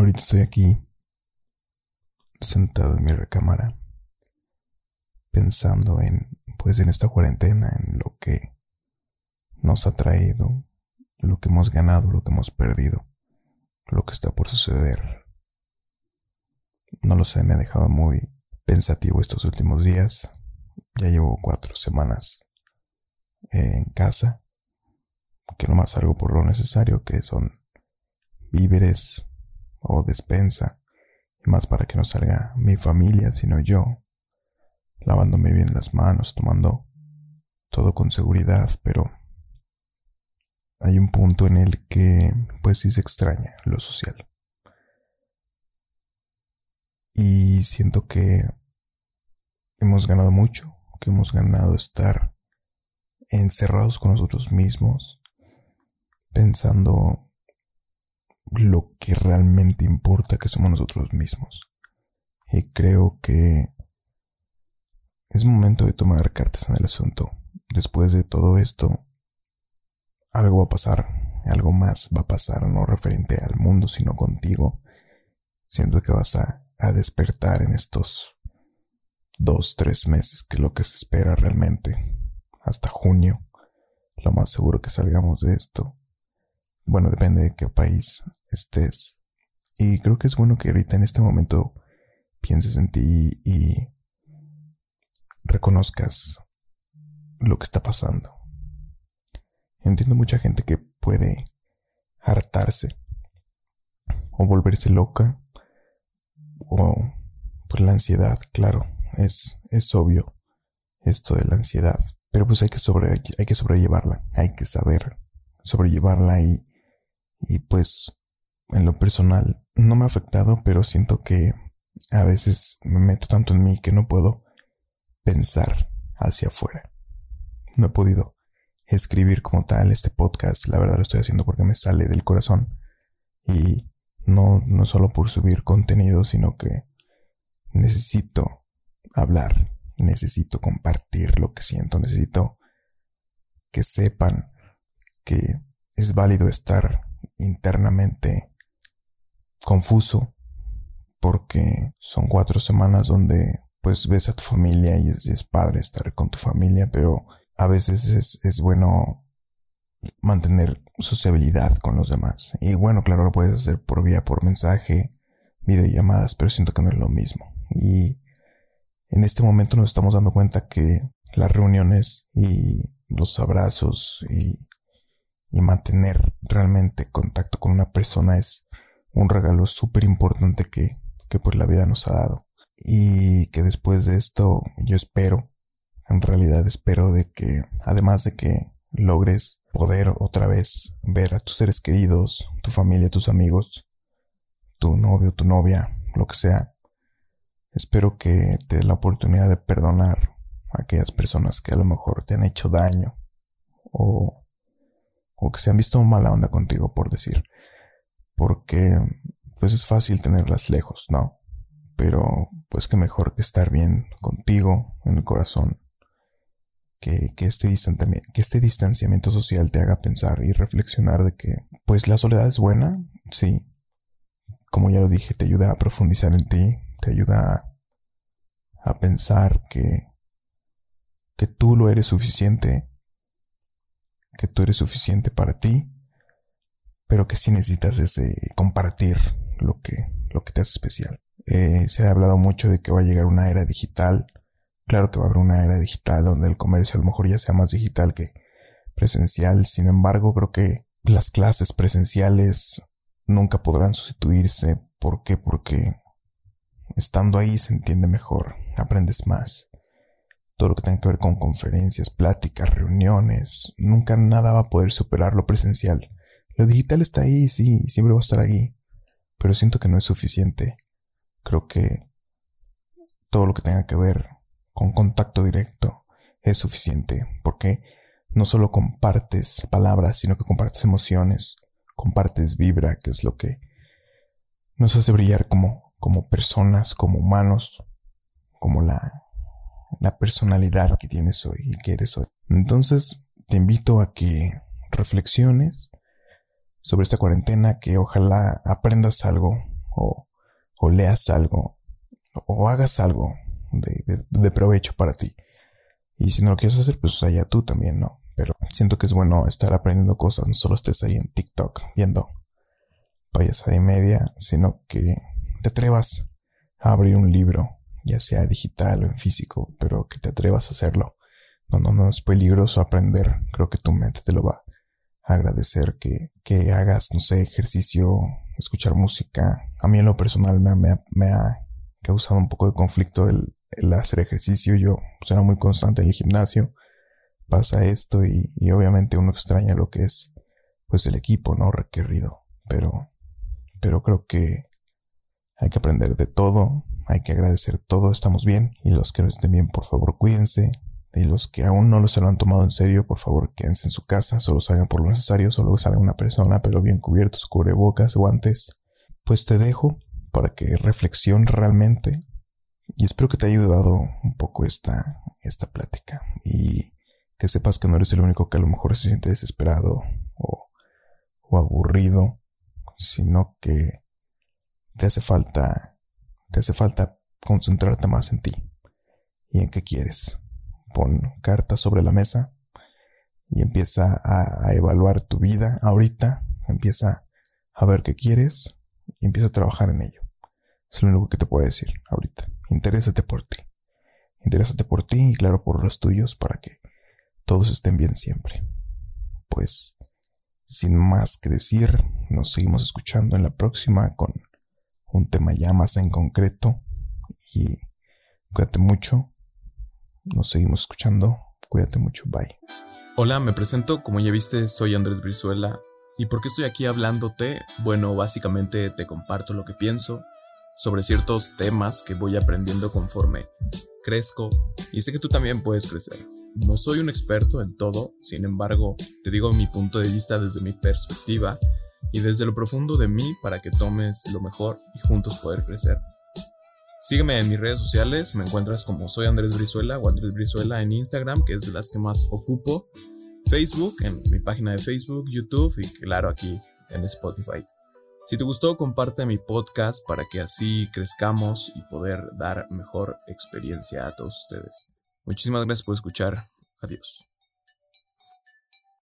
Ahorita estoy aquí, sentado en mi recámara, pensando en, pues en esta cuarentena, en lo que nos ha traído, lo que hemos ganado, lo que hemos perdido, lo que está por suceder. No lo sé, me ha dejado muy pensativo estos últimos días. Ya llevo cuatro semanas en casa, que no más salgo por lo necesario, que son víveres, o despensa, y más para que no salga mi familia, sino yo, lavándome bien las manos, tomando todo con seguridad, pero hay un punto en el que pues sí se extraña lo social. Y siento que hemos ganado mucho, que hemos ganado estar encerrados con nosotros mismos, pensando lo que realmente importa, que somos nosotros mismos. Y creo que es momento de tomar cartas en el asunto. Después de todo esto, algo va a pasar, algo más va a pasar, no referente al mundo, sino contigo. Siento que vas a, a despertar en estos dos, tres meses, que es lo que se espera realmente, hasta junio. Lo más seguro que salgamos de esto. Bueno, depende de qué país estés. Y creo que es bueno que ahorita en este momento pienses en ti y reconozcas lo que está pasando. Entiendo mucha gente que puede hartarse o volverse loca o por la ansiedad, claro, es, es obvio esto de la ansiedad, pero pues hay que, sobre, hay que sobrellevarla, hay que saber sobrellevarla y y pues, en lo personal, no me ha afectado, pero siento que a veces me meto tanto en mí que no puedo pensar hacia afuera. No he podido escribir como tal este podcast, la verdad lo estoy haciendo porque me sale del corazón. Y no, no solo por subir contenido, sino que necesito hablar, necesito compartir lo que siento, necesito que sepan que es válido estar internamente confuso porque son cuatro semanas donde pues ves a tu familia y es, padre estar con tu familia, pero a veces es, es bueno mantener sociabilidad con los demás. Y bueno, claro, lo puedes hacer por vía, por mensaje, videollamadas, pero siento que no es lo mismo. Y en este momento nos estamos dando cuenta que las reuniones y los abrazos y y mantener realmente contacto con una persona es un regalo súper importante que, que pues la vida nos ha dado. Y que después de esto yo espero, en realidad espero de que, además de que logres poder otra vez ver a tus seres queridos, tu familia, tus amigos, tu novio, tu novia, lo que sea, espero que te dé la oportunidad de perdonar a aquellas personas que a lo mejor te han hecho daño o o que se han visto mala onda contigo, por decir. Porque, pues es fácil tenerlas lejos, ¿no? Pero, pues que mejor que estar bien contigo, en el corazón. Que, este que este distanciamiento social te haga pensar y reflexionar de que, pues la soledad es buena, sí. Como ya lo dije, te ayuda a profundizar en ti, te ayuda a, a pensar que, que tú lo eres suficiente que tú eres suficiente para ti, pero que sí necesitas ese compartir lo que, lo que te hace especial. Eh, se ha hablado mucho de que va a llegar una era digital. Claro que va a haber una era digital donde el comercio a lo mejor ya sea más digital que presencial. Sin embargo, creo que las clases presenciales nunca podrán sustituirse. ¿Por qué? Porque estando ahí se entiende mejor, aprendes más todo lo que tenga que ver con conferencias, pláticas, reuniones, nunca nada va a poder superar lo presencial. Lo digital está ahí, sí, siempre va a estar ahí, pero siento que no es suficiente. Creo que todo lo que tenga que ver con contacto directo es suficiente, porque no solo compartes palabras, sino que compartes emociones, compartes vibra, que es lo que nos hace brillar como, como personas, como humanos, como la la personalidad que tienes hoy y que eres hoy. Entonces, te invito a que reflexiones sobre esta cuarentena, que ojalá aprendas algo o leas algo o hagas algo de, provecho para ti. Y si no lo quieres hacer, pues allá tú también, ¿no? Pero siento que es bueno estar aprendiendo cosas, no solo estés ahí en TikTok viendo payasada y media, sino que te atrevas a abrir un libro, ya sea digital o en físico, pero que te atrevas a hacerlo. No, no, no es peligroso aprender, creo que tu mente te lo va a agradecer, que, que hagas, no sé, ejercicio, escuchar música. A mí en lo personal me, me, me ha causado un poco de conflicto el, el hacer ejercicio. Yo pues, era muy constante en el gimnasio. Pasa esto y, y, obviamente uno extraña lo que es pues el equipo, ¿no? Requerido. Pero, pero creo que hay que aprender de todo, hay que agradecer todo, estamos bien. Y los que no estén bien, por favor, cuídense. Y los que aún no se lo han tomado en serio, por favor, quédense en su casa, solo salgan por lo necesario, solo salga una persona, pero bien cubiertos, cubrebocas, guantes. Pues te dejo para que reflexione realmente y espero que te haya ayudado un poco esta, esta plática y que sepas que no eres el único que a lo mejor se siente desesperado o, o aburrido, sino que te hace falta, te hace falta concentrarte más en ti y en qué quieres. Pon cartas sobre la mesa y empieza a, evaluar tu vida ahorita, empieza a ver qué quieres y empieza a trabajar en ello. Es lo único que te puedo decir ahorita. Interésate por ti. Interésate por ti y claro por los tuyos para que todos estén bien siempre. Pues, sin más que decir, nos seguimos escuchando en la próxima con un tema ya más en concreto. Y cuídate mucho. Nos seguimos escuchando. Cuídate mucho. Bye. Hola, me presento. Como ya viste, soy Andrés Brizuela ¿Y por qué estoy aquí hablándote? Bueno, básicamente te comparto lo que pienso sobre ciertos temas que voy aprendiendo conforme crezco y sé que tú también puedes crecer. No soy un experto en todo, sin embargo, te digo mi punto de vista desde mi perspectiva y desde lo profundo de mí para que tomes lo mejor y juntos poder crecer. Sígueme en mis redes sociales, me encuentras como soy Andrés Brizuela o Andrés Brizuela en Instagram, que es de las que más ocupo. Facebook, en mi página de Facebook, YouTube y claro aquí en Spotify. Si te gustó, comparte mi podcast para que así crezcamos y poder dar mejor experiencia a todos ustedes. Muchísimas gracias por escuchar. Adiós.